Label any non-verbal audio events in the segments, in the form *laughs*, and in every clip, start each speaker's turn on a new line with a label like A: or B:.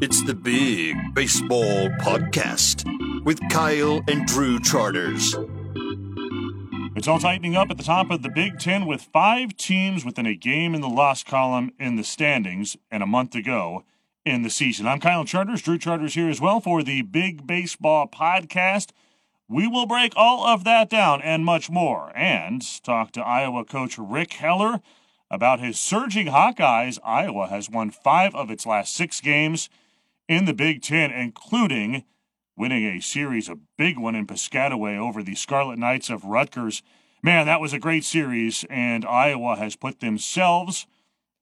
A: It's the Big Baseball Podcast with Kyle and Drew Charters.
B: It's all tightening up at the top of the Big Ten with five teams within a game in the loss column in the standings and a month ago in the season. I'm Kyle Charters. Drew Charters here as well for the Big Baseball Podcast. We will break all of that down and much more and talk to Iowa coach Rick Heller about his surging Hawkeyes. Iowa has won five of its last six games in the Big Ten, including winning a series, a big one in Piscataway over the Scarlet Knights of Rutgers. Man, that was a great series, and Iowa has put themselves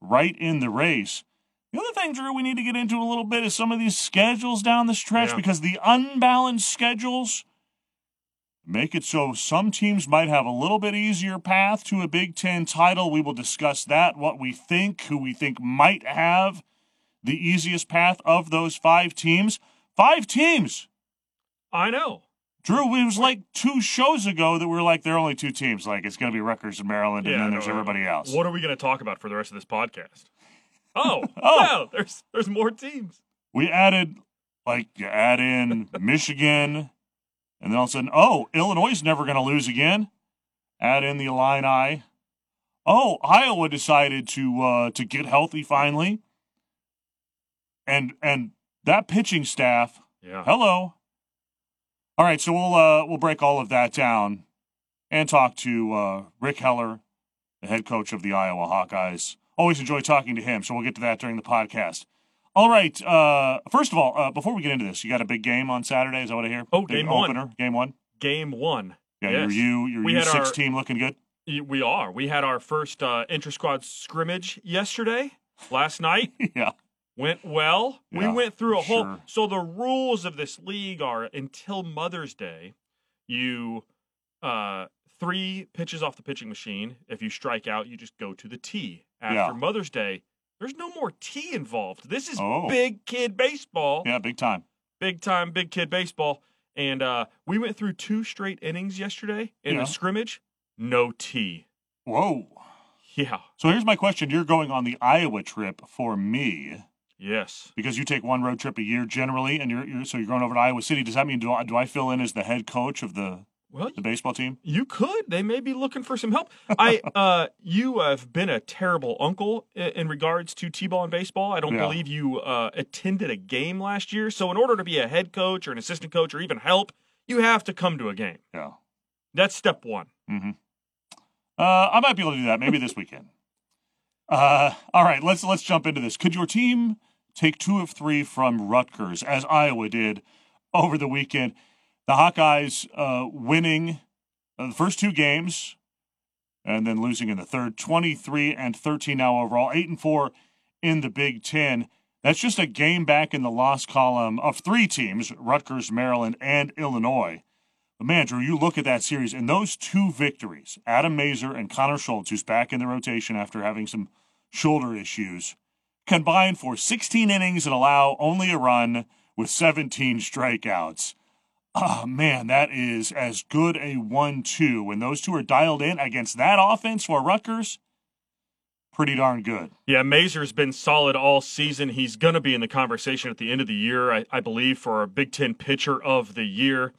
B: right in the race. The other thing, Drew, we need to get into a little bit is some of these schedules down the stretch
C: Yeah.
B: because the unbalanced schedules make it so some teams might have a little bit easier path to a Big Ten title. We will discuss that, what we think, who we think might have the easiest path of those five teams. Five teams.
C: I know.
B: Drew, it was like two shows ago that we were like, there are only two teams. Like, it's going to be Rutgers and Maryland, and then
C: no,
B: there's everybody else.
C: What are we going to talk about for the rest of this podcast? *laughs* Oh,
B: Oh.
C: no, there's there's more teams.
B: We added, like, you add in *laughs* Michigan, and then all of a sudden, oh, Illinois is never going to lose again. Add in the Illini. Oh, Iowa decided to uh, to get healthy finally, and and that pitching staff
C: Yeah.
B: Hello. All right, so we'll uh, we'll break all of that down and talk to uh, Rick Heller, the head coach of the Iowa Hawkeyes. Always enjoy talking to him, so we'll get to that during the podcast. All right. Uh, first of all, uh, before we get into this, you got a big game on Saturday. Is that what I hear?
C: Oh,
B: big
C: game one.
B: opener, game one.
C: Game one.
B: Yeah,
C: Yes.
B: your U, your
C: We
B: U
C: had
B: six
C: our-
B: team looking good.
C: We are. We had our first uh, inter squad scrimmage yesterday, last night. *laughs*
B: yeah,
C: Went well. We
B: Yeah,
C: went through a whole.
B: sure.
C: So the rules of this league are until Mother's Day, you uh, three pitches off the pitching machine. If you strike out, you just go to the tee. After
B: Yeah.
C: Mother's Day, there's no more tee involved. This is
B: Oh.
C: big kid baseball.
B: yeah, big time.
C: big time big kid baseball. And uh, we went through two straight innings yesterday in
B: Yeah.
C: the scrimmage. No tee.
B: Whoa.
C: Yeah.
B: So here's my question: You're going on the Iowa trip for me.
C: Yes.
B: because you take one road trip a year generally, and you're, you're so you're going over to Iowa City. Does that mean do I, do I fill in as the head coach of the
C: Well,
B: the baseball team?
C: you could. They may be looking for some help. I, *laughs* uh, you have been a terrible uncle in, in regards to t-ball and baseball. I don't
B: Yeah.
C: believe you uh, attended a game last year. So in order to be a head coach or an assistant coach or even help, you have to come to a game.
B: Yeah.
C: That's step one.
B: Mm-hmm. Uh, I might be able to do that maybe this weekend. Uh, all right, let's let's jump into this. Could your team take two of three from Rutgers as Iowa did over the weekend? The Hawkeyes uh, winning uh, the first two games and then losing in the third, 23 and 13 now overall, 8 and 4 in the Big 10. That's just a game back in the loss column of three teams, Rutgers, Maryland, and Illinois. But man, Drew, you look at that series and those two victories, Adam Mazur and Connor Schultz, who's back in the rotation after having some shoulder issues, combined for 16 innings and allow only a run with 17 strikeouts. Oh man, that is as good a one-two. When those two are dialed in against that offense for Rutgers, pretty darn good.
C: Yeah, Mazur's been solid all season. He's going to be in the conversation at the end of the year, I, I believe, for a Big Ten pitcher of the year.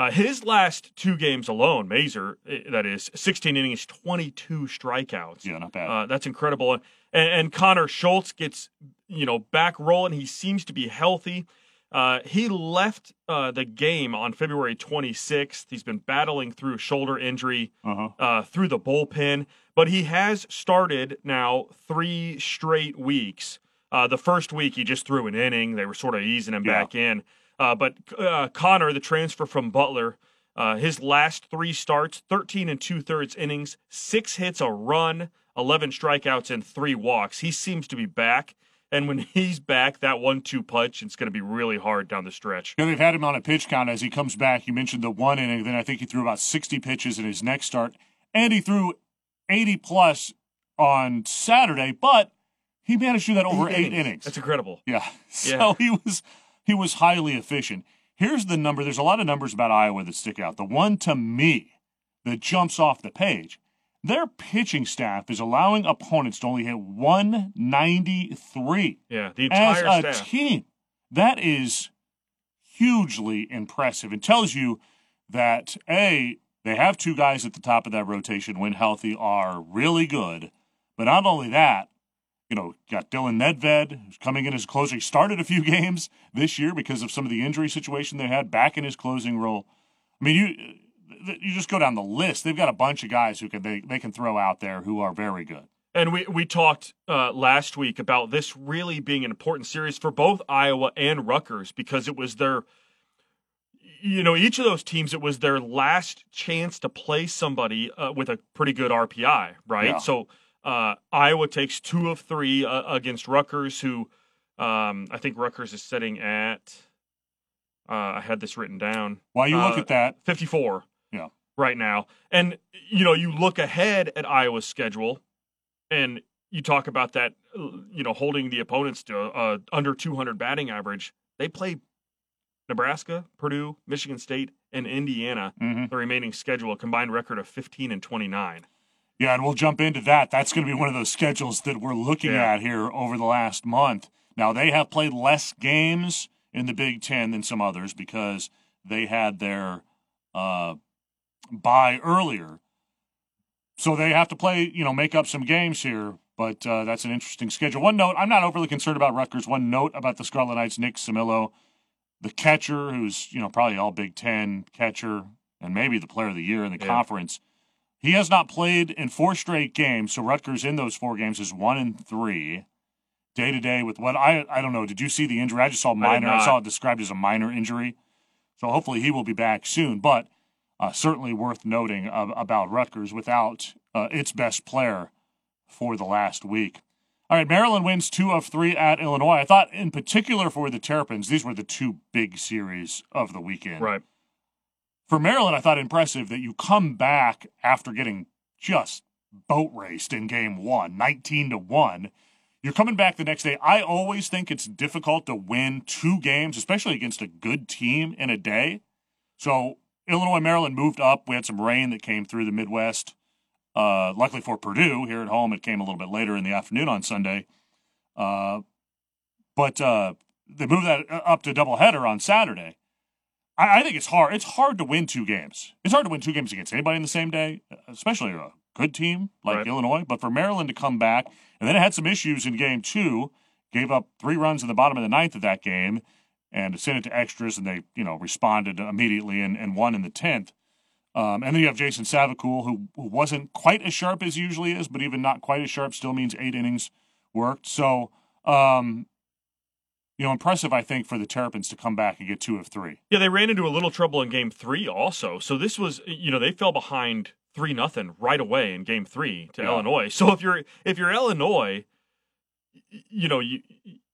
C: Uh, his last two games alone, Mazur, eh, that is 16 innings, 22 strikeouts.
B: Yeah, not bad.
C: Uh, that's incredible. And, and Connor Schultz gets, you know, back rolling. He seems to be healthy. Uh, he left uh, the game on February 26th. He's been battling through shoulder injury
B: uh-huh.
C: uh, through the bullpen, but he has started now three straight weeks. Uh, the first week he just threw an inning; they were sort of easing him
B: Yeah.
C: back in. Uh, but uh, Connor, the transfer from Butler, uh, his last three starts, 13 and two thirds innings, six hits, a run, 11 strikeouts, and three walks. He seems to be back. And when *laughs* he's back, that one-two punch, it's going to be really hard down the stretch.
B: Yeah, they've had him on a pitch count as he comes back. You mentioned the one inning, then I think he threw about 60 pitches in his next start, and he threw 80 plus on Saturday, but he managed to do that over eight, innings.
C: That's incredible.
B: Yeah. *laughs* So
C: Yeah.
B: he was he was highly efficient. Here's the number. There's a lot of numbers about Iowa that stick out. The one to me that jumps off the page. Their pitching staff is allowing opponents to only hit 193
C: Yeah, the
B: as
C: entire
B: a
C: staff.
B: team. That is hugely impressive. It tells you that A, they have two guys at the top of that rotation when healthy are really good. But not only that, you know, got Dylan Nedved, who's coming in as a closer. He started a few *laughs* games this year because of some of the injury situation they had back in his closing role. I mean, you you just go down the list. They've got a bunch of guys who can they, they can throw out there who are very good.
C: And we we talked uh, last week about this really being an important series for both Iowa and Rutgers because it was their, you know, each of those teams it was their last chance to play somebody uh, with a pretty good RPI, right?
B: Yeah.
C: So uh, Iowa takes two of three uh, against Rutgers, who um, I think Rutgers is sitting at. Uh, I had this written down.
B: While you look
C: Uh,
B: at that,
C: 54
B: Yeah.
C: right now. And, you know, you look ahead at Iowa's schedule and you talk about that, you know, holding the opponents to uh, under 200 batting average. They play Nebraska, Purdue, Michigan State, and Indiana,
B: Mhm.
C: the remaining schedule, a combined record of 15 and 29.
B: Yeah, and we'll jump into that. That's going to be one of those schedules that we're looking
C: Yeah.
B: at here over the last month. Now, they have played less games in the Big Ten than some others because they had their uh, bye earlier. So they have to play, you know, make up some games here. But uh, that's an interesting schedule. One note: I'm not overly concerned about Rutgers. One note about the Scarlet Knights: Nick Cimillo, the catcher, who's you know probably all Big Ten catcher and maybe the Player of the Year in the
C: Yeah.
B: conference. He has not played in four straight games, so Rutgers in those four games is one and three. Day to day with what I I don't know. Did you see the injury? I just saw minor. I,
C: not.
B: saw it described as a minor injury. So hopefully he will be back soon. But uh, certainly worth noting uh, about Rutgers without uh, its best player for the last week. All right, Maryland wins two of three at Illinois. I thought, in particular, for the Terrapins, these were the two big series of the weekend
C: Right.
B: For Maryland, I thought impressive that you come back after getting just boat raced in game one, 19 to 1. You're coming back the next day. I always think it's difficult to win two games, especially against a good team in a day. So Illinois, Maryland moved up. We had some rain that came through the Midwest. Uh, luckily for Purdue, here at home, it came a little bit later in the afternoon on Sunday. Uh, but uh, they moved that up to doubleheader on Saturday. I, I think it's hard. It's hard to win two games. It's hard to win two games against anybody in the same day, especially a good team like
C: Right.
B: Illinois. But for Maryland to come back, and then it had some issues in game two, gave up three runs in the bottom of the ninth of that game, and sent it to extras, and they you know responded immediately and, and won in the tenth. Um, and then you have Jason Savacool, who, who wasn't quite as sharp as usually is, but even not quite as sharp still means eight innings worked. So, um, you know, impressive, I think, for the Terrapins to come back and get two of three.
C: Yeah, they ran into a little trouble in game three also. So this was, you know, they fell behind three nothing right away in game three to
B: Yeah.
C: Illinois. So if you're if you're Illinois, you know, you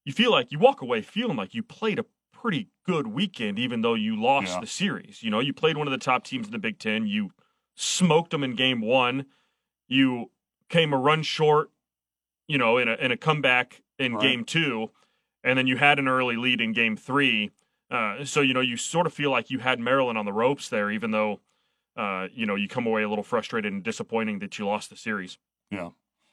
C: you feel like you walk away feeling like you played a pretty good weekend, even though you lost
B: Yeah.
C: the series. You know, you played one of the top teams in the Big Ten. You smoked them in game one. You came a run short, you know, in a in a comeback in
B: Right.
C: game two, and then you had an early lead in game three. Uh, so you know, you sort of feel like you had Maryland on the ropes there, even though, uh, you know, you come away a little frustrated and disappointing that you lost the series.
B: Yeah.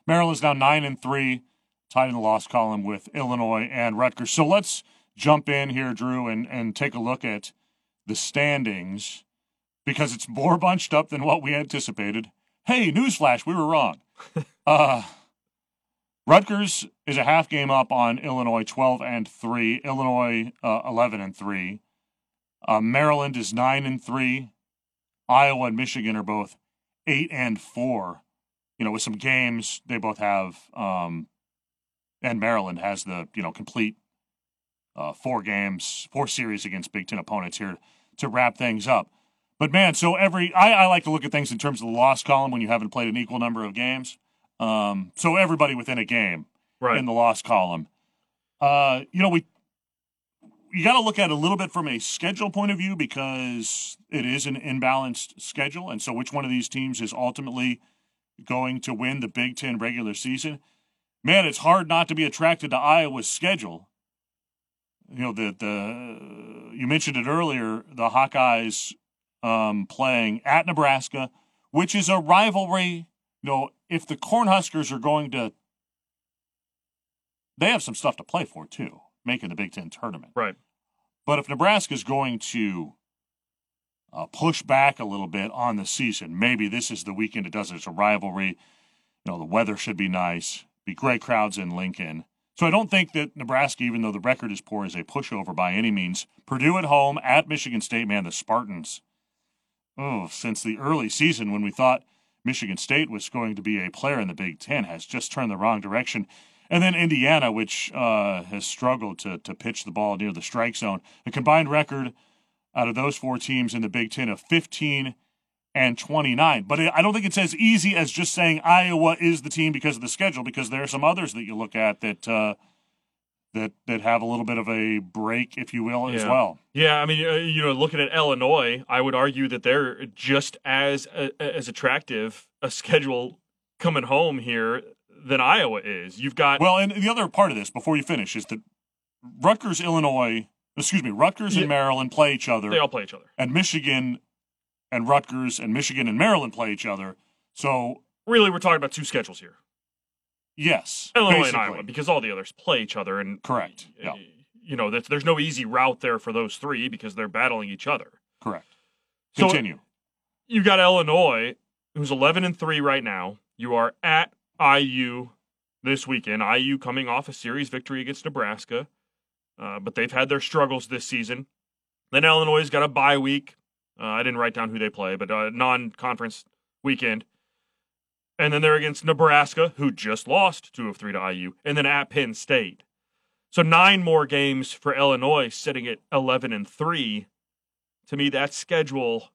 B: Maryland's now nine and three, tied in the loss column with Illinois and Rutgers. So let's jump in here, Drew, and, and take a look at the standings because it's more *laughs* bunched up than what we anticipated. Hey, newsflash, we were wrong. *laughs* uh, Rutgers is a half game up on Illinois, twelve and three. Illinois, uh, eleven and three. Uh, Maryland is nine and three. Iowa and Michigan are both eight and four you know, with some games they both have, um, and Maryland has the you know complete uh, four games, four series against Big Ten opponents here to wrap things up. But man, so every I, I like to look at things in terms of the loss column when you haven't played an equal number of games. Um, so everybody within a game
C: Right.
B: in the loss column. Uh, you know, we you got to look at it a little bit from a schedule point of view because it is an imbalanced schedule, and so which one of these teams is ultimately going to win the Big Ten regular season? Man, it's hard not to be attracted to Iowa's schedule. You know, the the you mentioned it earlier, the Hawkeyes um, playing at Nebraska, which is a rivalry. You know, if the Cornhuskers are going to they have some stuff to play for too. making the Big Ten tournament.
C: Right.
B: But if Nebraska is going to uh, push back a little bit on the season, maybe this is the weekend it does it. It's a rivalry. You know, the weather should be nice. Be great crowds in Lincoln. So I don't think that Nebraska, even though the record is poor, is a pushover by any means. Purdue at home at Michigan State, man, the Spartans. Oh, since the early season when we thought Michigan State was going to be a player in the Big Ten, has just turned the wrong direction. And then Indiana, which uh, has struggled to to pitch the ball near the strike zone. A combined record out of those four teams in the Big Ten of 15 and 29. But I don't think it's as easy as just saying Iowa is the team because of the schedule, because there are some others that you look at that uh, that that have a little bit of a break, if you will, as well.
C: Yeah, I mean, uh, you know, looking at Illinois, I would argue that they're just as uh, as attractive a schedule coming home here than Iowa is. You've got
B: Well, and the other part of this, before you finish, is that Rutgers, Illinois, excuse me, Rutgers
C: Yeah.
B: and Maryland play each other,
C: they all play each other.
B: and Michigan and Rutgers and Michigan and Maryland play each other. So
C: Really, we're talking about two schedules here:
B: yes,
C: Illinois
B: basically.
C: and Iowa, because all the others play each other, and
B: correct.
C: uh,
B: Yeah,
C: you know, that's, there's no easy route there for those three because they're battling each other.
B: correct.
C: So-
B: Continue.
C: you got Illinois, who's 11 and 3 right now. You are at IU this weekend. IU coming off a series victory against Nebraska, uh, but they've had their struggles this season. Then Illinois got a bye week. Uh, I didn't write down who they play, but a non conference weekend. And then they're against Nebraska, who just lost two of three to IU, and then at Penn State. So nine more games for Illinois, sitting at 11 and 3. To me, that schedule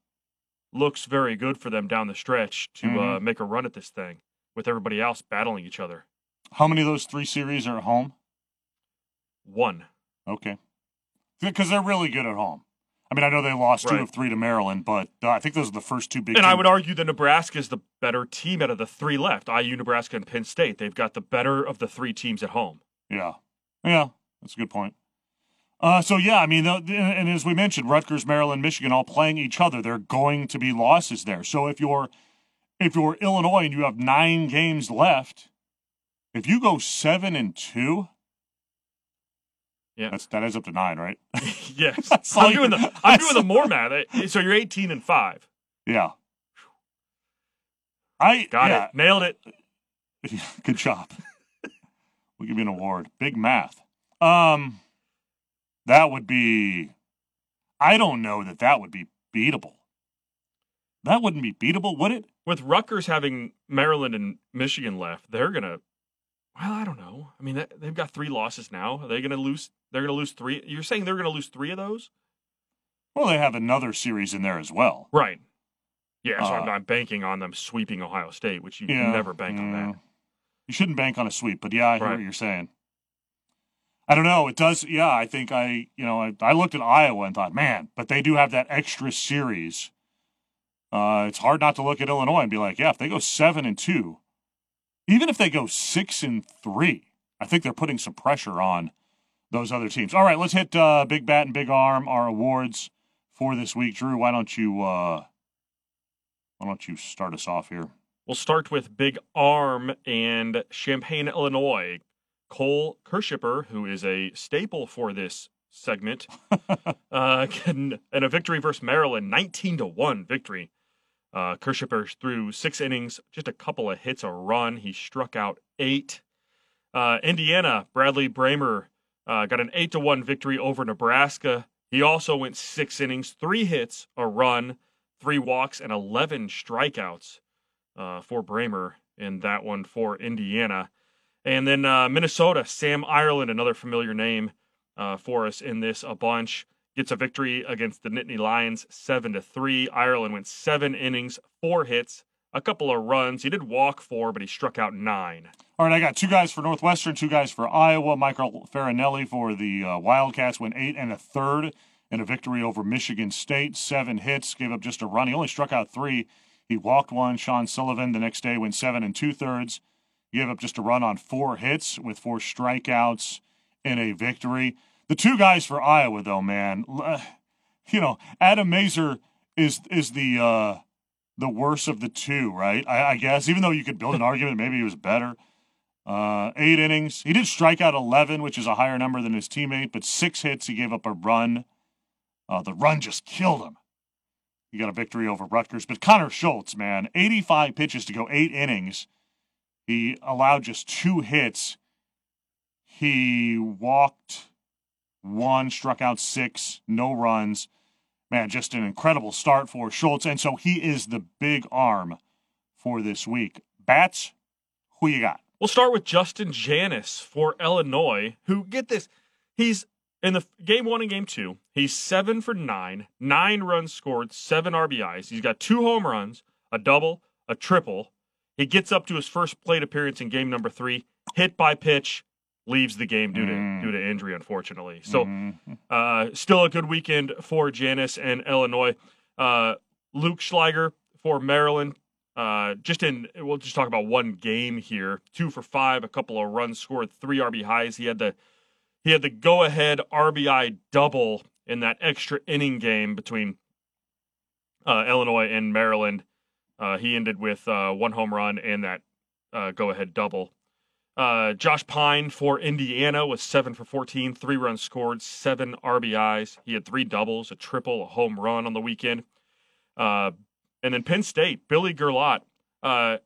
C: looks very good for them down the stretch to uh,
B: Mhm.
C: make a run at this thing with everybody else battling each other.
B: How many of those three series are at home?
C: One.
B: Okay, because they're really good at home. I mean, I know they lost two of three to Maryland, but uh, I think those are the first two big.
C: And I would argue that Nebraska is the better team out of the three left IU, Nebraska, and Penn State. They've got the better of the three teams at home.
B: Yeah, yeah, that's a good point. Uh, so yeah, I mean, uh, and as we mentioned, Rutgers, Maryland, Michigan, all playing each other. There are going to be losses there. So if you're if you're Illinois and you have nine games left, if you go seven and two,
C: Yeah.
B: that's that adds up to nine, right? *laughs*
C: yes. *laughs* I'm
B: you-
C: doing the *laughs* I'm doing the more math. Eh, So you're 18 and 5.
B: yeah. I
C: Got
B: yeah,
C: it. Nailed it.
B: Good job. we'll give you an award. Big math. Um, that would be. I don't know that that would be beatable. That wouldn't be beatable, would it?
C: With Rutgers having Maryland and Michigan left, they're going to well, I don't know. I mean, they- they've got 3 losses now. Are they going to lose they're going to lose 3? You're saying they're going to lose 3 of those?
B: Well, they have another series in there as well.
C: Right. Yeah, so I'm,
B: Uh,
C: I'm banking on them sweeping Ohio State, which you
B: Yeah,
C: never bank on
B: yeah.
C: that.
B: You shouldn't bank on a sweep, but yeah, I hear
C: Right.
B: what you're saying. I don't know. It does. Yeah, I think I, you know, I, I looked at Iowa and thought, man, but they do have that extra series. Uh, it's hard not to look at Illinois and be like, yeah, if they go seven and two, even if they go six and three, I think they're putting some pressure on those other teams. All right, let's hit uh, Big Bat and Big Arm, our awards for this week. Drew, why don't you, uh, why don't you start us off here?
C: We'll start with Big Arm and Champaign, Illinois. Cole Kirschsieper, who is a staple for this segment, *laughs* uh, *laughs* can, and a victory versus Maryland, 19 to 1 victory. Uh, Kirschsieper threw six innings, just a couple of hits, a run. He struck out eight. Uh, Indiana, Bradley Brehmer uh, got an 8 to 1 victory over Nebraska. He also went six innings, three hits, a run, three walks, and 11 strikeouts uh, for Brehmer in that one for Indiana. And then uh, Minnesota, Sam Ireland, another familiar name uh, for us in this a bunch, gets a victory against the Nittany Lions, seven to three. Ireland went seven innings, four hits, a couple of runs. He did walk four, but he struck out nine.
B: All right, I got two guys for Northwestern, two guys for Iowa. Michael Farinella for the uh, Wildcats went eight and a third in a victory over Michigan State. Seven hits, gave up just a run. He only struck out three. He walked one. Sean Sullivan the next day went seven and two thirds. Gave up just a run on four hits with four strikeouts in a victory. The two guys for Iowa, though, man, you know, Adam Mazur is is the uh, the worst of the two, right? I, I guess, even though you could build an *laughs* argument, maybe he was better. Uh, eight innings. He did strike out 11, which is a higher number than his teammate, but six hits. He gave up a run. Uh, the run just killed him. He got a victory over Rutgers. But Connor Schultz, man, 85 pitches to go eight innings. He allowed just two hits. He walked one, struck out six, no runs. Man, just an incredible start for Schultz. And so he is the big arm for this week. Bats, who you got?
C: We'll start with Justin Janas for Illinois, who, get this, he's in the game one and game two, he's seven for nine, nine runs scored, seven RBIs. He's got two home runs, a double, a triple. He gets up to his first plate appearance in game number three, hit by pitch, leaves the game due to
B: Mm.
C: due to injury, unfortunately. So,
B: Mhm.
C: uh, still a good weekend for Janas and Illinois. Uh, Luke Shliger for Maryland. Uh, just in, we'll just talk about one game here. Two for five, a couple of runs scored, three RBIs. He had the he had the go ahead RBI double in that extra inning game between uh, Illinois and Maryland. Uh, he ended with uh, one home run and that uh, go ahead double. Uh, Josh Pyne for Indiana was seven for 14, three runs scored, seven RBIs. He had three doubles, a triple, a home run on the weekend. Uh, and then Penn State, Billy Gerlott, uh,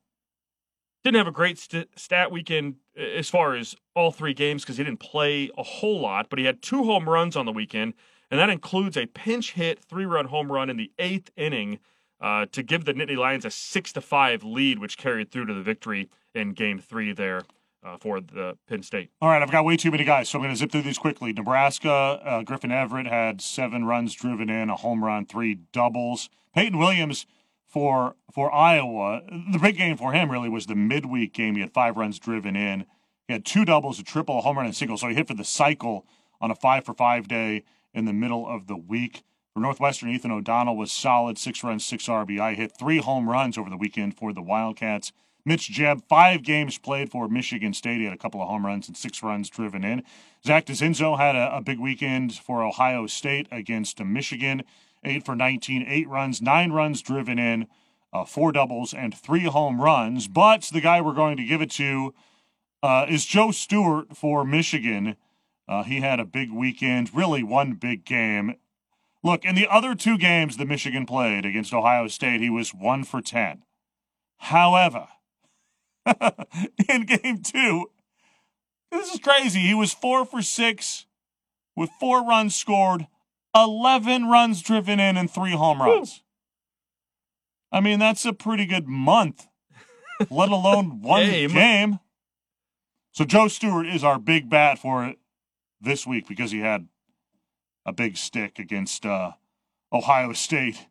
C: didn't have a great st- stat weekend as far as all three games because he didn't play a whole lot, but he had two home runs on the weekend, and that includes a pinch hit three run home run in the eighth inning uh, to give the Nittany Lions a six to five lead, which carried through to the victory in Game Three there uh, for the Penn State.
B: All right, I've got way too many guys, so I'm going to zip through these quickly. Nebraska, uh, Griffin Everitt had seven runs driven in, a home run, three doubles. Peyton Williams for for Iowa. The big game for him really was the midweek game. He had five runs driven in. He had two doubles, a triple, a home run, and a single. So he hit for the cycle on a five for five day in the middle of the week. For Northwestern, Ethan O'Donnell was solid, six runs, six RBI. Hit three home runs over the weekend for the Wildcats. Mitch Jebb, five games played for Michigan State. He had a couple of home runs and six runs driven in. Zach Dezenzo had a, a big weekend for Ohio State against Michigan. Eight for 19, eight runs, nine runs driven in, uh, four doubles, and three home runs. But the guy we're going to give it to uh, is Joe Stewart for Michigan. Uh, he had a big weekend, really one big game. Look, in the other two games that Michigan played against Ohio State, he was one for 10. However, *laughs* in game two, this is crazy. He was four for six with four runs scored, 11 runs driven in, and three home runs. I mean, that's a pretty good month, *laughs* let alone one
C: Game.
B: game. So Joe Stewart is our big bat for it this week because he had a big stick against uh, Ohio State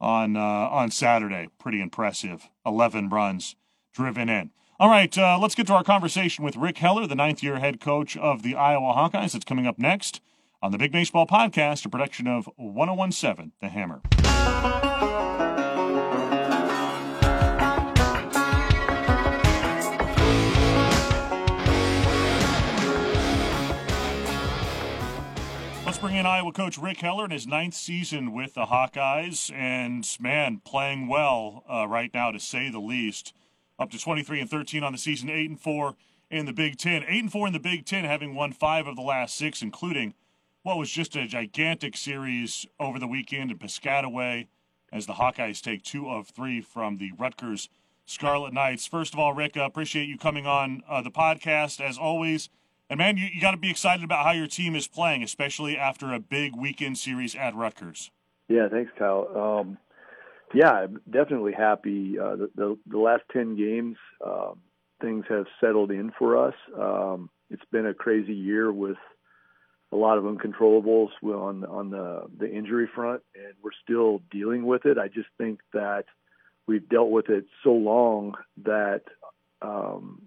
B: on uh, on Saturday. Pretty impressive. Eleven runs driven in. All right, uh, let's get to our conversation with Rick Heller, the ninth year head coach of the Iowa Hawkeyes. It's coming up next on the Big Baseball Podcast, a production of 1017 The Hammer. Let's bring in Iowa coach Rick Heller in his ninth season with the Hawkeyes, and man, playing well uh, right now to say the least. Up to 23 and 13 on the season, eight and four in the Big Ten, eight and four in the Big Ten, having won five of the last six, including what was just a gigantic series over the weekend in Piscataway, as the Hawkeyes take two of three from the Rutgers Scarlet Knights. First of all, Rick, I appreciate you coming on uh, the podcast as always. And man, you, you got to be excited about how your team is playing, especially after a big weekend series at Rutgers.
D: Yeah, thanks, Kyle. Um, yeah, I'm definitely happy. Uh, the, the the last ten games, um, things have settled in for us. Um, it's been a crazy year with a lot of uncontrollables on on the the injury front, and we're still dealing with it. I just think that we've dealt with it so long that um,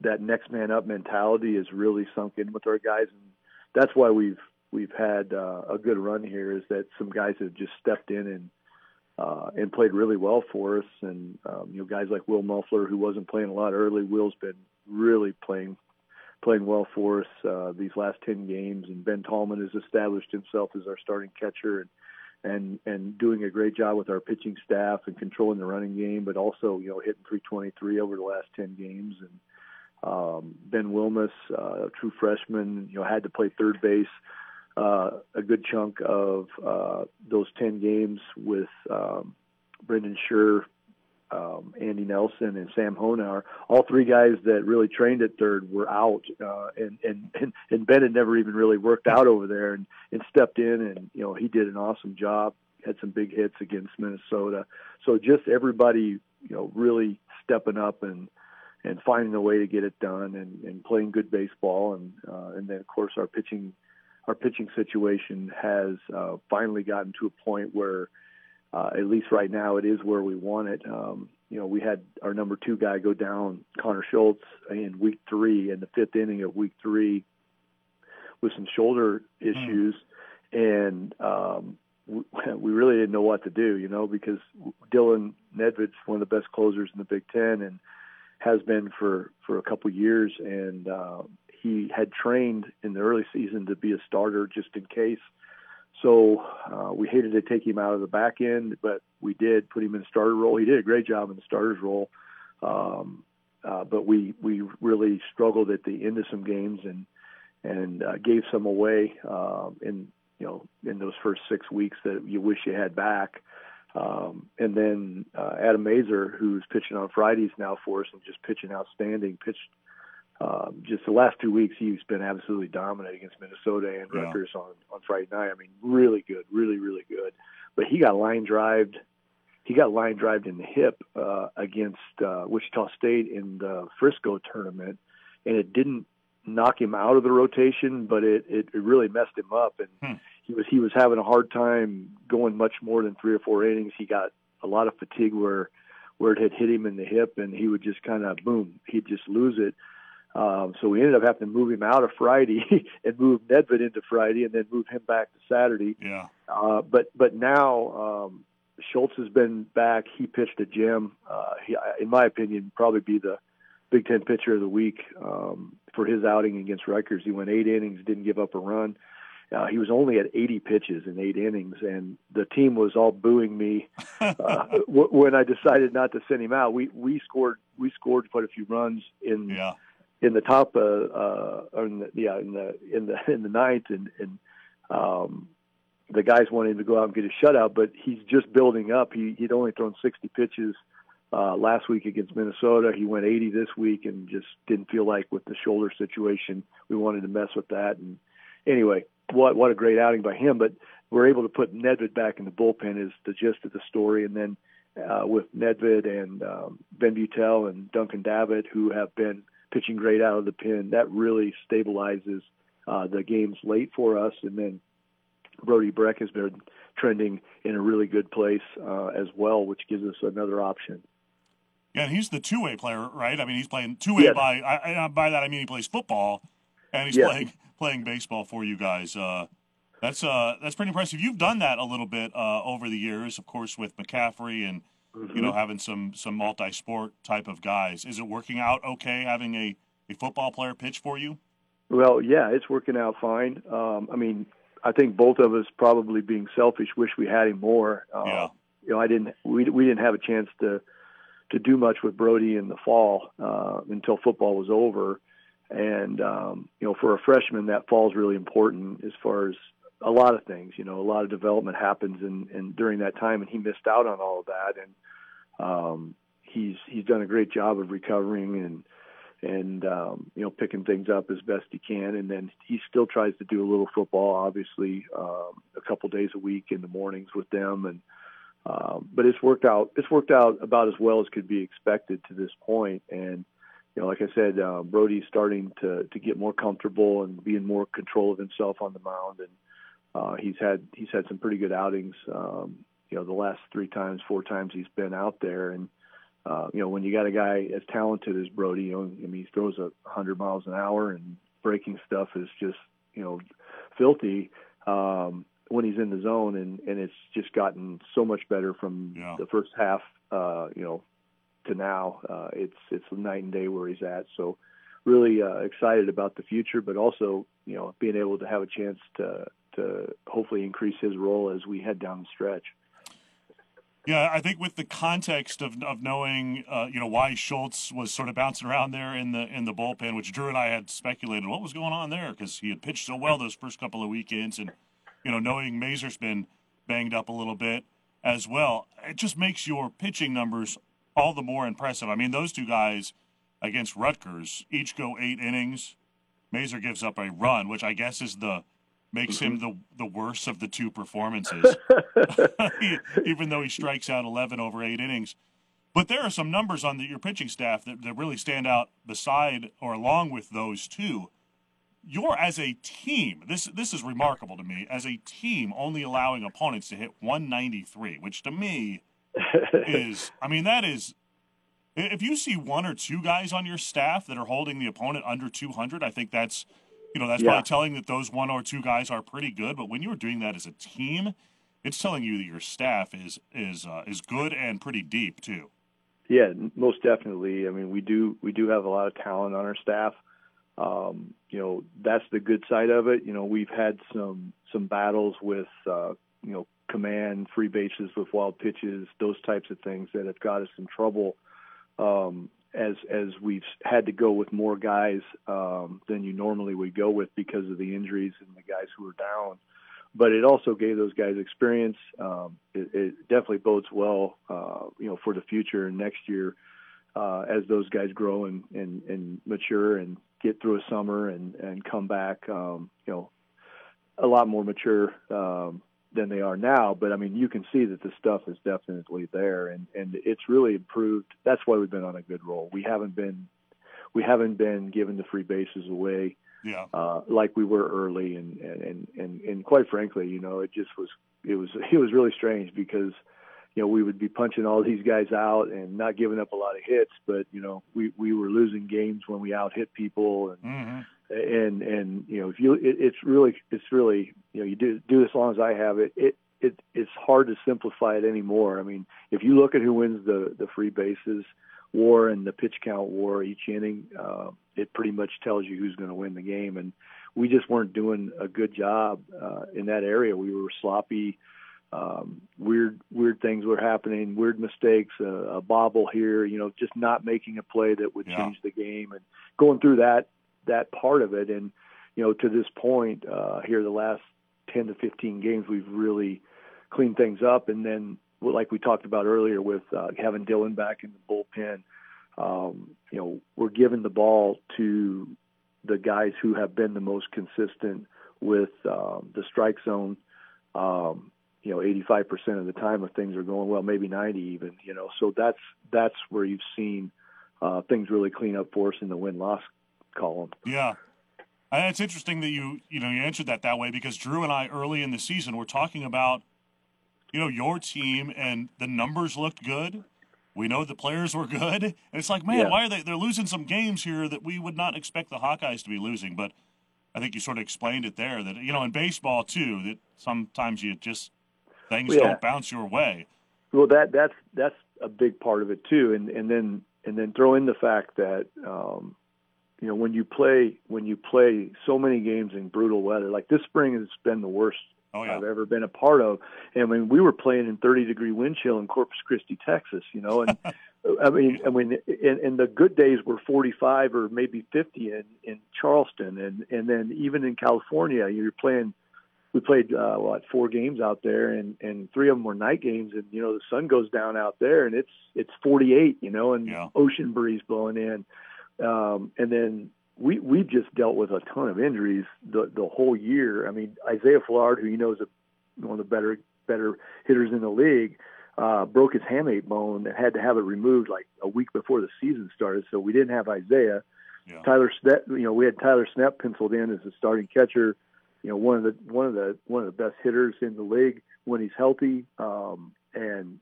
D: that next man up mentality has really sunk in with our guys, and that's why we've we've had uh, a good run here. Is that some guys have just stepped in and uh, and played really well for us, and um, you know guys like Will Mulflur who wasn't playing a lot early. Will's been really playing playing well for us uh, these last ten games, and Ben Tallman has established himself as our starting catcher and. And and doing a great job with our pitching staff and controlling the running game, but also you know hitting 323 over the last 10 games and Um, ben Wilmes, uh, a true freshman, you know, had to play third base uh, a good chunk of uh, those 10 games with um, Brendan Sher, um, Andy Nelson, and Sam Honauer. All three guys that really trained at third were out, uh, and, and and and Ben had never even really worked out over there, and and stepped in, and you know he did an awesome job. Had some big hits against Minnesota. So just everybody, you know, really stepping up and and finding a way to get it done, and, and playing good baseball, and uh, and then of course our pitching our pitching situation has uh, finally gotten to a point where, uh, at least right now, it is where we want it. Um, you know, we had our number two guy go down, Connor Schultz, in week three, in the fifth inning of week three, with some shoulder issues, mm. and um, we, *laughs* we really didn't know what to do. You know, because Dylan Nedved's one of the best closers in the Big Ten, and has been for for a couple years, and uh, he had trained in the early season to be a starter just in case. So uh, we hated to take him out of the back end, but we did put him in starter role. He did a great job in the starter's role, um, uh, but we we really struggled at the end of some games and and uh, gave some away uh, in you know in those first six weeks that you wish you had back. Um, and then uh, Adam Mazur, who's pitching on Fridays now for us and just pitching outstanding, pitched um, just the last two weeks, he's been absolutely dominant against Minnesota and yeah. Rutgers on on Friday night. I mean, really good, really really good. But he got line drived. He got line drived in the hip uh, against uh, Wichita State in the Frisco tournament, and it didn't knock him out of the rotation, but it it, it really messed him up, and hmm. he was he was having a hard time going much more than three or four innings. He got a lot of fatigue where where it had hit him in the hip, and he would just kind of boom, he'd just lose it. Um, so we ended up having to move him out of Friday *laughs* and move Nedved into Friday, and then move him back to Saturday.
B: Yeah.
D: Uh, but but now um, Schultz has been back. He pitched a gem. Uh, he, in my opinion, probably be the Big Ten pitcher of the week um, for his outing against Rutgers. He went eight innings, didn't give up a run. Uh, he was only at 80 pitches in eight innings, and the team was all booing me *laughs* uh, w- when I decided not to send him out. We we scored we scored quite a few runs in
B: yeah
D: in the top, uh, uh, or in the, yeah, in the in the *laughs* in the ninth, and and um, the guys wanted to go out and get a shutout, but he's just building up. He he'd only thrown 60 pitches uh, last week against Minnesota. He went 80 this week, and just didn't feel like with the shoulder situation we wanted to mess with that. And anyway, what what a great outing by him. But we're able to put Nedved back in the bullpen is the gist of the story, and then. Uh, with Nedved and um, Ben Beutel and Duncan Davitt, who have been pitching great out of the pen. That really stabilizes uh, the games late for us. And then Brody Brecht has been trending in a really good place uh, as well, which gives us another option.
B: Yeah, and he's the two-way player, right? I mean, he's playing two-way yes. by I, by that I mean he plays football, and he's yes. playing playing baseball for you guys. Uh, that's uh, that's pretty impressive. You've done that a little bit uh, over the years, of course, with McCaffrey and mm-hmm. you know, having some some multi-sport type of guys. Is it working out okay having a, a football player pitch for you?
D: Well, yeah, it's working out fine. Um, I mean, I think both of us probably being selfish wish we had him more.
B: Uh, yeah.
D: You know, I didn't. We we didn't have a chance to to do much with Brody in the fall uh, until football was over. And um, you know, for a freshman, that fall is really important as far as a lot of things. You know, a lot of development happens in, in during that time, and he missed out on all of that. And um, he's he's done a great job of recovering and and um, you know picking things up as best he can. And then he still tries to do a little football, obviously, um, a couple days a week in the mornings with them. And um, but it's worked out. It's worked out about as well as could be expected to this point. And you know, like I said, uh, Brody's starting to to get more comfortable and be in more control of himself on the mound and uh, he's had he's had some pretty good outings. Um, you know, the last three times, four times he's been out there, and uh, you know, when you got a guy as talented as Brody, you know, I mean, he throws a hundred miles an hour, and breaking stuff is just you know filthy um, when he's in the zone, and and it's just gotten so much better from
B: yeah.
D: the first half, uh, you know, to now. Uh, it's it's night and day where he's at. So really uh, excited about the future, but also you know being able to have a chance to to hopefully increase his role as we head down the stretch.
B: Yeah, I think with the context of of knowing, uh, you know, why Schultz was sort of bouncing around there in the in the bullpen, which Drew and I had speculated what was going on there because he had pitched so well those first couple of weekends, and you know, knowing Mazur's been banged up a little bit as well, it just makes your pitching numbers all the more impressive. I mean, those two guys against Rutgers each go eight innings. Mazur gives up a run, which I guess is the makes him mm-hmm. the the worst of the two performances, *laughs* *laughs* even though he strikes out 11 over eight innings. But there are some numbers on the, your pitching staff that, that really stand out beside or along with those two. You're as a team. This this is remarkable to me. As a team, only allowing opponents to hit 193, which to me is, *laughs* I mean, that is. If you see one or two guys on your staff that are holding the opponent under 200, I think that's you know, that's yeah. probably telling that those one or two guys are pretty good. But when you're doing that as a team, it's telling you that your staff is is uh, is good and pretty deep too.
D: Yeah, most definitely. I mean, we do we do have a lot of talent on our staff. Um, you know, that's the good side of it. You know, we've had some some battles with uh, you know command, free bases with wild pitches, those types of things that have got us in trouble. Um, as as we've had to go with more guys um, than you normally would go with because of the injuries and the guys who are down. But it also gave those guys experience. Um, it, it definitely bodes well, uh, you know, for the future and next year uh, as those guys grow and, and, and mature and get through a summer and, and come back, um, you know, a lot more mature um, than they are now. But I mean, you can see that the stuff is definitely there, and and it's really improved. That's why we've been on a good roll. We haven't been we haven't been giving the free bases away.
B: Yeah.
D: Uh, like we were early, and, and and and quite frankly, you know, it just was it was *laughs* it was really strange because you know we would be punching all these guys out and not giving up a lot of hits, but you know we we were losing games when we out hit people and.
B: Mm-hmm
D: and and you know if you it, it's really it's really you know you do do as long as I have it it it it's hard to simplify it anymore. I mean, if you look at who wins the the free bases war and the pitch count war each inning, uh, it pretty much tells you who's going to win the game. And we just weren't doing a good job uh, in that area. We were sloppy. Um, weird weird things were happening, weird mistakes, uh, a bobble here, you know, just not making a play that would
B: yeah.
D: change the game, and going through that that part of it. And you know, to this point, uh, here the last 10 to 15 games, we've really cleaned things up. And then, like we talked about earlier, with uh, having Dylan back in the bullpen, um, you know, we're giving the ball to the guys who have been the most consistent with um, the strike zone. Um, you know, 85% of the time if things are going well, maybe 90 even. You know, so that's that's where you've seen uh, things really clean up for us in the win loss column.
B: Yeah. And it's interesting that you you know you answered that that way because Drew and I early in the season were talking about you know your team and the numbers looked good. We know the players were good, and it's like, man,
D: yeah.
B: why are they? They're losing some games here that we would not expect the Hawkeyes to be losing. But I think you sort of explained it there that you know in baseball too that sometimes you just things
D: yeah.
B: don't bounce your way.
D: Well, that that's that's a big part of it too, and and then and then throw in the fact that um, you know when you play when you play so many games in brutal weather like this spring has been the worst
B: oh, yeah.
D: I've ever been a part of and when we were playing in 30 degree wind chill in Corpus Christi Texas you know and *laughs* I mean I mean and, and the good days were 45 or maybe 50 in in Charleston and and then even in California you're playing we played uh what four games out there and and three of them were night games and you know the sun goes down out there and it's it's 48 you know and
B: yeah.
D: ocean breeze blowing in um, and then we we've just dealt with a ton of injuries the the whole year. I mean, Isaiah Fallard, who you know is a, one of the better better hitters in the league, uh, broke his hamate bone and had to have it removed like a week before the season started. So we didn't have Isaiah.
B: Yeah.
D: Tyler Snep, you know, we had Tyler Snep penciled in as a starting catcher. You know, one of the one of the one of the best hitters in the league when he's healthy. Um, and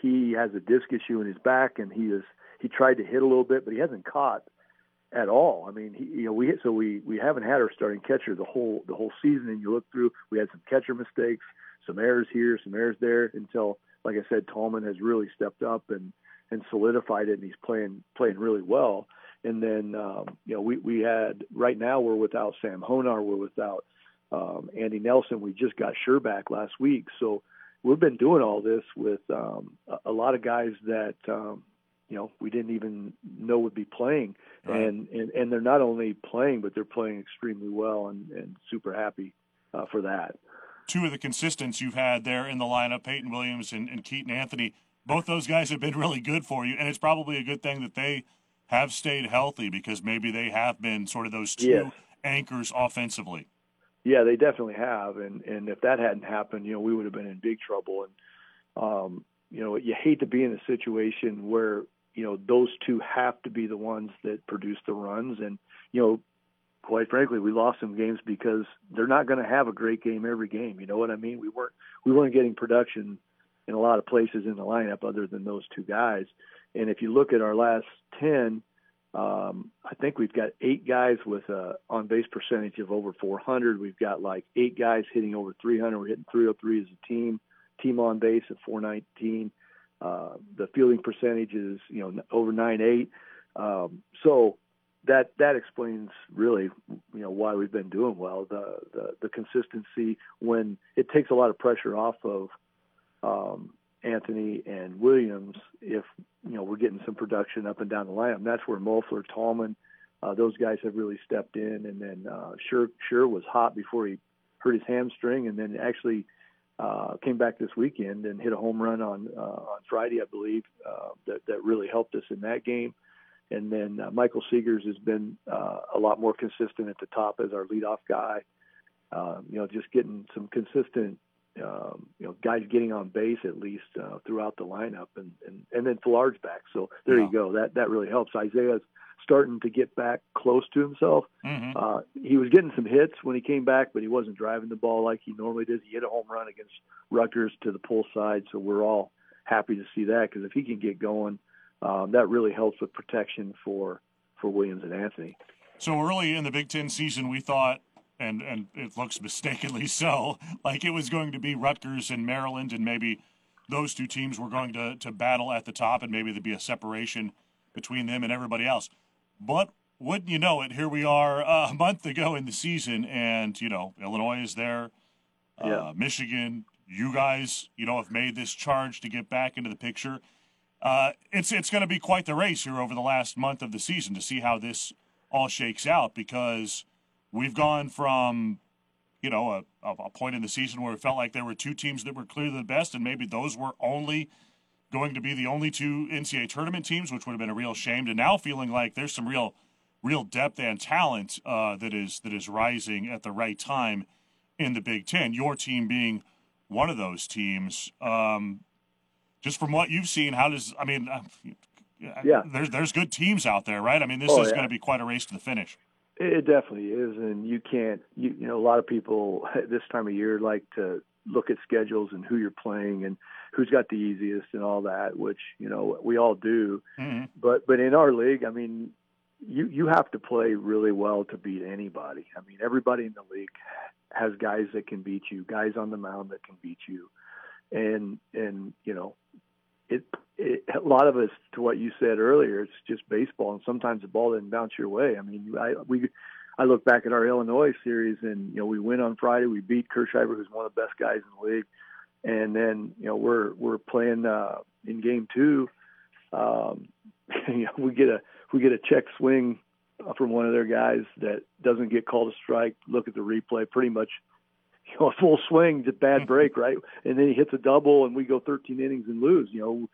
D: he has a disc issue in his back, and he is he tried to hit a little bit, but he hasn't caught at all. I mean, he, you know, we so we we haven't had our starting catcher the whole the whole season. And you look through, we had some catcher mistakes, some errors here, some errors there. Until, like I said, Tallman has really stepped up and and solidified it, and he's playing playing really well. And then, um, you know, we we had right now we're without Sam Honar, we're without um, Andy Nelson. We just got Sure back last week, so we've been doing all this with um, a, a lot of guys that um, you know we didn't even know would be playing, right. and, and and they're not only playing, but they're playing extremely well, and, and super happy uh, for that.
B: Two of the consistents you've had there in the lineup, Peyton Williams and, and Keaton Anthony, both those guys have been really good for you, and it's probably a good thing that they have stayed healthy because maybe they have been sort of those two yes. anchors offensively.
D: Yeah, they definitely have, and and if that hadn't happened, you know, we would have been in big trouble. And um, you know, you hate to be in a situation where you know those two have to be the ones that produce the runs, and you know, quite frankly, we lost some games because they're not going to have a great game every game. You know what I mean? We weren't we weren't getting production in a lot of places in the lineup other than those two guys. And if you look at our last ten, um, I think we've got eight guys with a on base percentage of over 400. We've got like eight guys hitting over 300. We're hitting 303 as a team. Team on base at 419. Uh, the fielding percentage is you know over 98. Um, so that that explains really you know why we've been doing well. The the, the consistency when it takes a lot of pressure off of um, Anthony and Williams if you know we're getting some production up and down the lineup. That's where Mulflur, Tallman, uh, those guys have really stepped in. And then uh, Sher Sher was hot before he hurt his hamstring, and then actually uh, came back this weekend and hit a home run on uh, on Friday, I believe. Uh, that that really helped us in that game. And then uh, Michael Seegers has been uh, a lot more consistent at the top as our leadoff guy. Uh, you know, just getting some consistent um, you know, guys getting on base at least uh, throughout the lineup, and and and then Villar's back. So there yeah. you go. That that really helps. Isaiah's starting to get back close to himself. Mm-hmm. Uh, he was getting some hits when he came back, but he wasn't driving the ball like he normally does. He hit a home run against Rutgers to the pull side, so we're all happy to see that because if he can get going, um, that really helps with protection for for Williams and Anthony.
B: So early in the Big Ten season, we thought and and it looks *laughs* mistakenly so, like it was going to be Rutgers and Maryland, and maybe those two teams were going to to battle at the top, and maybe there'd be a separation between them and everybody else. But wouldn't you know it? Here we are uh, a month ago in the season, and you know Illinois is there, uh, yeah. Michigan. You guys, you know, have made this charge to get back into the picture. Uh, it's it's going to be quite the race here over the last month of the season to see how this all shakes out because We've gone from, you know, a, a point in the season where it felt like there were two teams that were clearly the best, and maybe those were only going to be the only two NCAA tournament teams, which would have been a real shame. To now feeling like there's some real, real depth and talent uh, that is that is rising at the right time in the Big Ten. Your team being one of those teams. Um, just from what you've seen, how does I mean? Uh, yeah, there's there's good teams out there, right? I mean, this oh, is yeah. going to be quite a race to the finish.
D: It definitely is, and you can't. You, you know, a lot of people *laughs* this time of year like to look at schedules and who you're playing and who's got the easiest and all that, which you know we all do. Mm-hmm. But but in our league, I mean, you you have to play really well to beat anybody. I mean, everybody in the league has guys that can beat you, guys on the mound that can beat you, and and you know it, it, a lot of us, to what you said earlier, it's just baseball, and sometimes the ball didn't bounce your way. I mean, I we, I look back at our Illinois series, and you know we win on Friday. We beat Kirschsieper, who's one of the best guys in the league, and then you know we're we're playing uh, in game two. Um, *laughs* you know, we get a we get a check swing from one of their guys that doesn't get called a strike. Look at the replay, pretty much you know, a full swing, just bad break, right? And then he hits a double, and we go 13 innings and lose. You know,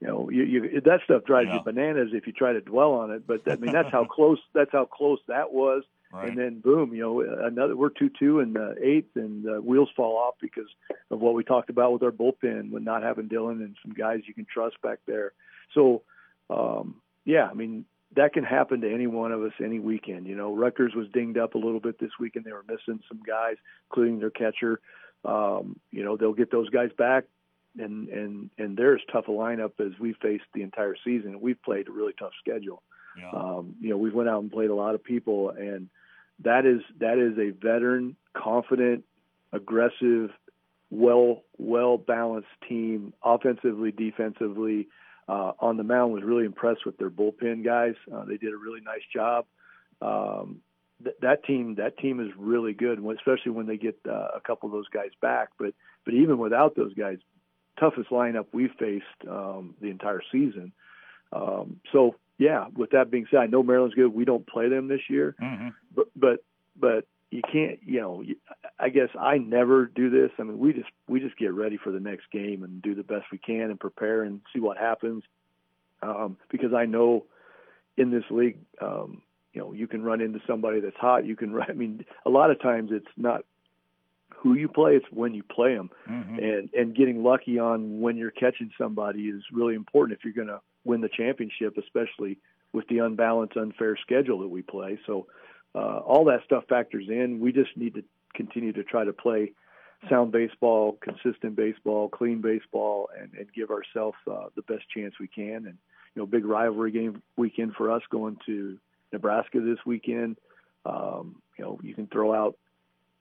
D: you know, you, you that stuff drives yeah. you bananas if you try to dwell on it. But I mean, that's how *laughs* close that's how close that was. Right. And then boom, you know, another we're two two in the eighth, and the wheels fall off because of what we talked about with our bullpen, with not having Dylan and some guys you can trust back there. So, um, yeah, I mean, that can happen to any one of us any weekend. You know, Rutgers was dinged up a little bit this weekend. They were missing some guys, including their catcher. Um, you know, they'll get those guys back, and and and they're as tough a lineup as we faced the entire season. We've played a really tough schedule. Yeah. Um, you know, we've went out and played a lot of people, and that is that is a veteran, confident, aggressive, well well balanced team, offensively, defensively uh, on the mound was really impressed with their bullpen guys. Uh, they did a really nice job. Um, th- that team, that team is really good, especially when they get uh, a couple of those guys back. But but even without those guys toughest lineup we've faced um, the entire season. Um, so yeah, with that being said, I know Maryland's good. We don't play them this year,
B: Mm-hmm.
D: but but but you can't. You know, I guess I never do this. I mean, we just we just get ready for the next game and do the best we can and prepare and see what happens. Um, because I know in this league, um, you know, you can run into somebody that's hot. You can *laughs* run. I mean, a lot of times it's not who you play; it's when you play them
B: Mm-hmm.
D: and and getting lucky on when you're catching somebody is really important if you're going to win the championship, especially with the unbalanced, unfair schedule that we play. So uh, all that stuff factors in. We just need to continue to try to play sound baseball, consistent baseball, clean baseball, and, and give ourselves uh, the best chance we can. And you know, big rivalry game weekend for us going to Nebraska this weekend. Um, you know, you can throw out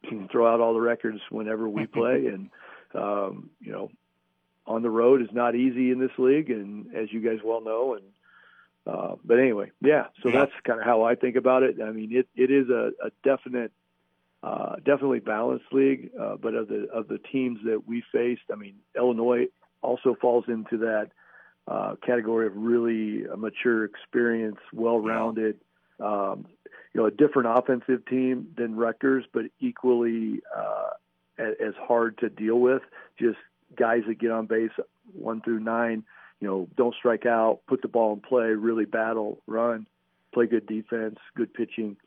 D: you can throw out all the records whenever we *laughs* play, and um, you know, on the road is not easy in this league, and as you guys well know, and uh, but anyway, yeah. So
B: Yeah.
D: that's kind of how I think about it. I mean, it it is a, a definite, uh, definitely balanced league. Uh, but of the of the teams that we faced, I mean, Illinois also falls into that uh, category of really a mature, experience, well-rounded. Um, you know, a different offensive team than Rutgers, but equally uh, as hard to deal with. Just guys that get on base one through nine, you know, don't strike out, put the ball in play, really battle, run, play good defense, good pitching,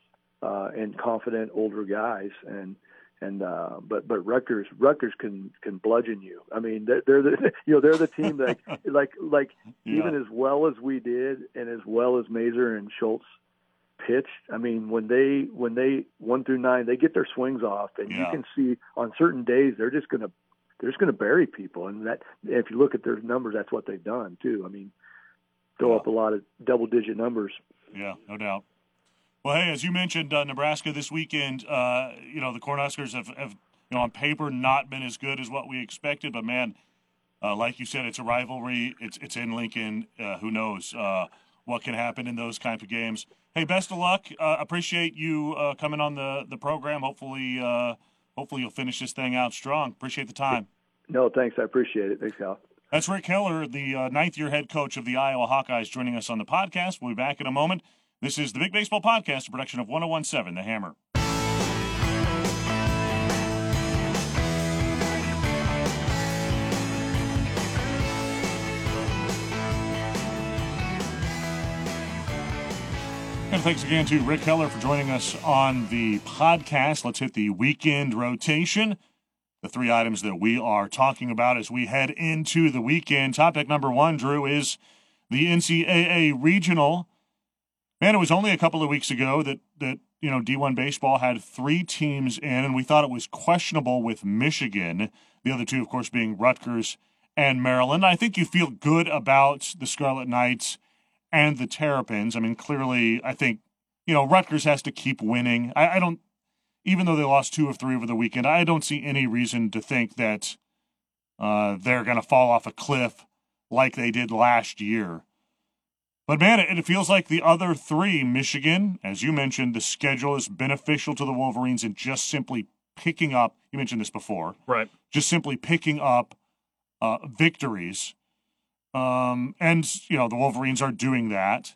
D: uh, and confident older guys. And and uh, but but Rutgers Rutgers can can bludgeon you. I mean, they're, they're the *laughs* you know they're the team that *laughs* like like
B: Yeah.
D: even as well as we did and as well as Mazur and Schultz pitched. I mean, when they when they one through nine, they get their swings off, and you can see on certain days they're just gonna they're just gonna bury people. And that if you look at their numbers, that's what they've done too. I mean, throw
B: Yeah.
D: up a lot of double digit numbers.
B: Yeah, no doubt. Well, hey, as you mentioned, uh, Nebraska this weekend, uh, you know, the Cornhuskers have, have, you know, on paper not been as good as what we expected, but man, uh, like you said, it's a rivalry. It's it's in Lincoln. Uh, who knows uh, what can happen in those kinds of games? Hey, best of luck. Uh, appreciate you coming on the the program. Hopefully, hopefully you'll finish this thing out strong. Appreciate the time.
D: No, thanks. I appreciate it. Thanks, Cal.
B: That's Rick Heller, the uh, ninth year head coach of the Iowa Hawkeyes, joining us on the podcast. We'll be back in a moment. This is the Big Baseball Podcast, a production of 1017 The Hammer. And thanks again to Rick Heller for joining us on the podcast. Let's hit the weekend rotation the three items that we are talking about as we head into the weekend. Topic number one, Drew, is the NCAA regional. Man, it was only a couple of weeks ago that that you know D1 baseball had three teams in, and we thought it was questionable with Michigan. The other two, of course, being Rutgers and Maryland. I think you feel good about the Scarlet Knights and the Terrapins. I mean, clearly, I think you know Rutgers has to keep winning. I, I don't even though they lost two of three over the weekend, I don't see any reason to think that uh, they're going to fall off a cliff like they did last year. But man, it, it feels like the other three, Michigan, as you mentioned, the schedule is beneficial to the Wolverines and just simply picking up. You mentioned this before,
C: Right.
B: just simply picking up uh, victories. Um, and you know the Wolverines are doing that.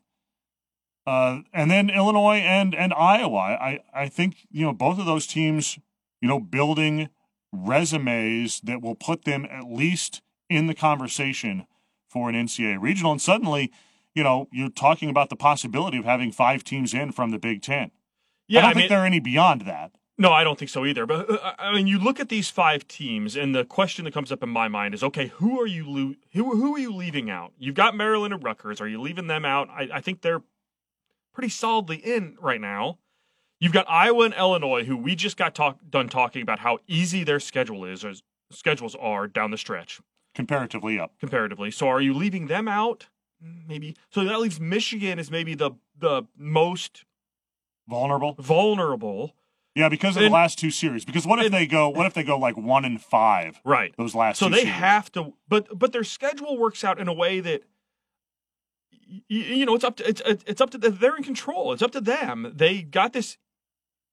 B: Uh, and then Illinois and and Iowa. I I think you know both of those teams, you know, building resumes that will put them at least in the conversation for an NCAA regional. And suddenly, you know, you're talking about the possibility of having five teams in from the Big Ten.
C: Yeah,
B: I don't
C: I
B: think
C: mean,
B: they're any beyond that.
C: No, I don't think so either. But uh, I mean, you look at these five teams, and the question that comes up in my mind is: Okay, who are you lo- who who are you leaving out? You've got Maryland and Rutgers. Are you leaving them out? I, I think they're pretty solidly in right now. You've got Iowa and Illinois, who we just got talk, done talking about how easy their schedule is, or schedules are down the stretch
B: Comparatively up.
C: comparatively. So, are you leaving them out? Maybe. So that leaves Michigan as maybe the the most
B: Vulnerable.
C: vulnerable.
B: Yeah, because of
C: And-
B: the last two series. Because what if
C: and-
B: they go what if they go like one and five
C: Right.
B: those last
C: So they
B: series?
C: have to, but but their schedule works out in a way that y- y- you know it's up to it's it's up to they're in control. It's up to them. They got this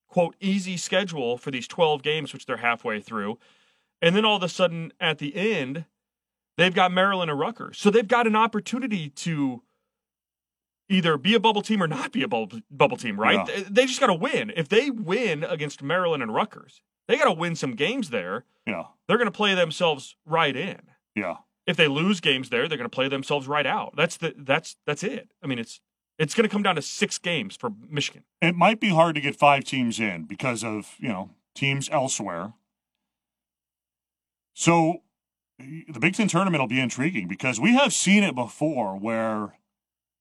C: quote easy schedule for these twelve games, which they're halfway through, and then all of a sudden at the end, they've got Maryland and Rutgers. So they've got an opportunity to either be a bubble team or not be a bubble, bubble team, right?
B: Yeah.
C: They, they just got to win. If they win against Maryland and Rutgers, they got to win some games there.
B: Yeah.
C: They're going to play themselves right in.
B: Yeah.
C: If they lose games there, they're going to play themselves right out. That's the that's that's it. I mean, it's it's going to come down to six games for Michigan.
B: It might be hard to get five teams in because of, you know, teams elsewhere. So the Big Ten tournament will be intriguing because we have seen it before where,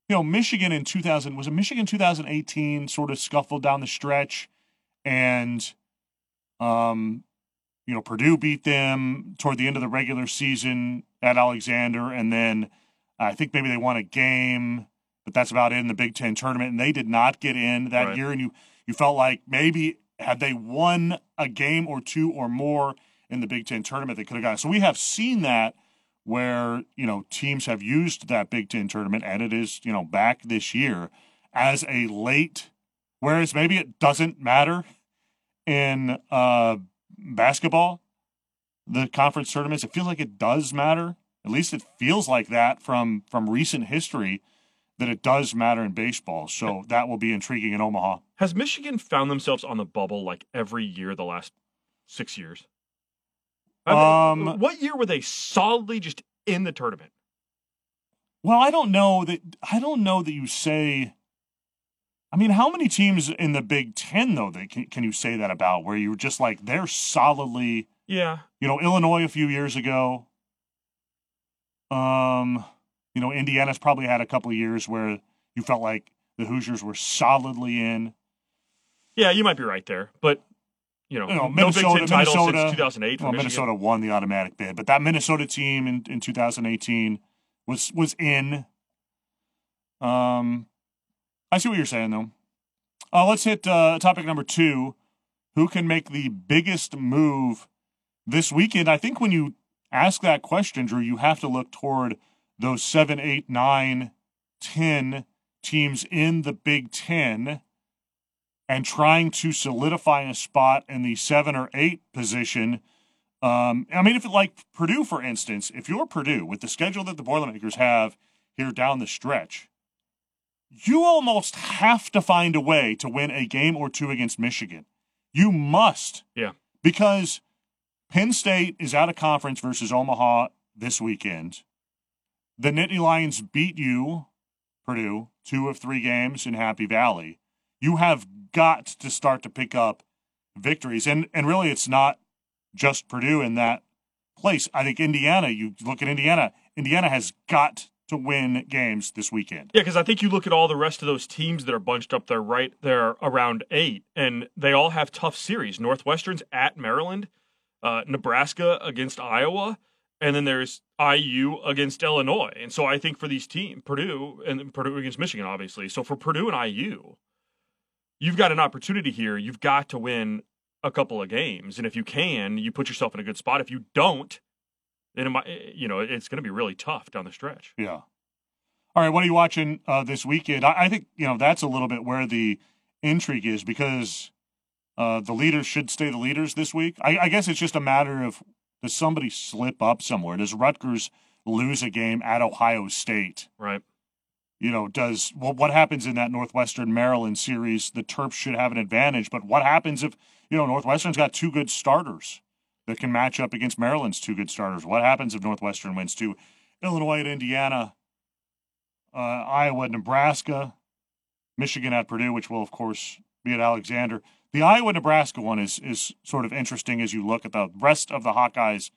B: you know, Michigan in 2000, was a Michigan 2018 sort of scuffled down the stretch and, um, you know, Purdue beat them toward the end of the regular season at Alexander. And then I think maybe they won a game, but that's about it in the Big Ten tournament. And they did not get in that
C: Right.
B: year. And you, you felt like maybe had they won a game or two or more in the Big Ten tournament, they could have gotten. So we have seen that where, you know, teams have used that Big Ten tournament and it is, you know, back this year as a late, whereas maybe it doesn't matter in uh, basketball, the conference tournaments. It feels like it does matter. At least it feels like that from from recent history that it does matter in baseball. So that will be intriguing in Omaha.
C: Has Michigan found themselves on the bubble like every year the last six years? I mean,
B: Um,
C: what year were they solidly just in the tournament?
B: Well, I don't know that I don't know that you say I mean, how many teams in the Big 10 though that can, can you say that about where you're just like they're solidly,
C: Yeah,
B: you know, Illinois a few years ago. Um, you know, Indiana's probably had a couple of years where you felt like the Hoosiers were solidly in.
C: yeah, you might be right there, but you know,
B: You know,
C: no
B: Minnesota-
C: Big Ten title
B: Minnesota-
C: since 2008
B: Well, Minnesota won the automatic bid, but that Minnesota team in, in 2018 was was in. Um, I see what you're saying though. Uh, let's hit uh, topic number two. Who can make the biggest move this weekend? I think when you ask that question, Drew, you have to look toward those seven, eight, nine, ten teams in the Big Ten and trying to solidify a spot in the seven or eight position. Um, I mean, if it like Purdue, for instance, if you're Purdue with the schedule that the Boilermakers have here down the stretch, you almost have to find a way to win a game or two against Michigan. You must.
C: Yeah.
B: Because Penn State is out of conference versus Omaha this weekend. The Nittany Lions beat you, Purdue, two of three games in Happy Valley. You have got to start to pick up victories. And and really it's not just Purdue in that place. I think Indiana, you look at Indiana, Indiana has got to win games this weekend.
C: Yeah, because I think you look at all the rest of those teams that are bunched up there right there around eight, and they all have tough series. Northwestern's at Maryland, uh, Nebraska against Iowa, and then there's IU against Illinois. And so I think for these teams, Purdue and Purdue against Michigan, obviously. So for Purdue and IU, you've got an opportunity here. You've got to win a couple of games, and if you can, you put yourself in a good spot. If you don't, then it might, you know it's going to be really tough down the stretch.
B: Yeah. All right, what are you watching uh, this weekend? I, I think you know that's a little bit where the intrigue is because uh, the leaders should stay the leaders this week. I, I guess it's just a matter of does somebody slip up somewhere? Does Rutgers lose a game at Ohio State?
C: Right.
B: You know, does well, what happens in that Northwestern Maryland series? The Terps should have an advantage, but what happens if you know Northwestern's got two good starters that can match up against Maryland's two good starters? What happens if Northwestern wins two? Illinois at Indiana, uh, Iowa Nebraska, Michigan at Purdue, which will of course be at Alexander. The Iowa Nebraska one is is sort of interesting as you look at the rest of the Hawkeyes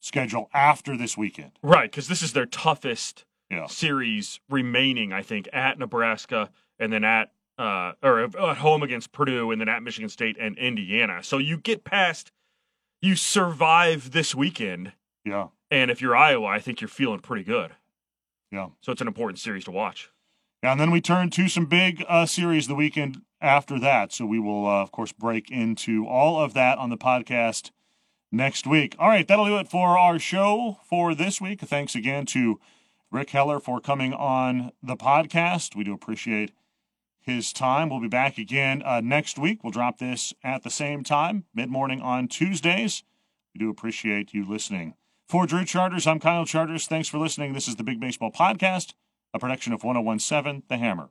B: schedule after this weekend.
C: Right, because this is their toughest
B: Yeah.
C: series remaining, I think, at Nebraska and then at uh, or at home against Purdue and then at Michigan State and Indiana. So you get past, you survive this weekend,
B: Yeah.
C: and if you're Iowa, I think you're feeling pretty good.
B: Yeah.
C: So it's an important series to watch.
B: Yeah, and then we turn to some big uh, series the weekend after that. So we will, uh, of course, break into all of that on the podcast next week. All right, that'll do it for our show for this week. Thanks again to Rick Heller for coming on the podcast. We do appreciate his time. We'll be back again uh, next week. We'll drop this at the same time, mid morning on Tuesdays. We do appreciate you listening. For Drew Charters, I'm Kyle Charters. Thanks for listening. This is the Big Baseball Podcast, a production of 1017 The Hammer.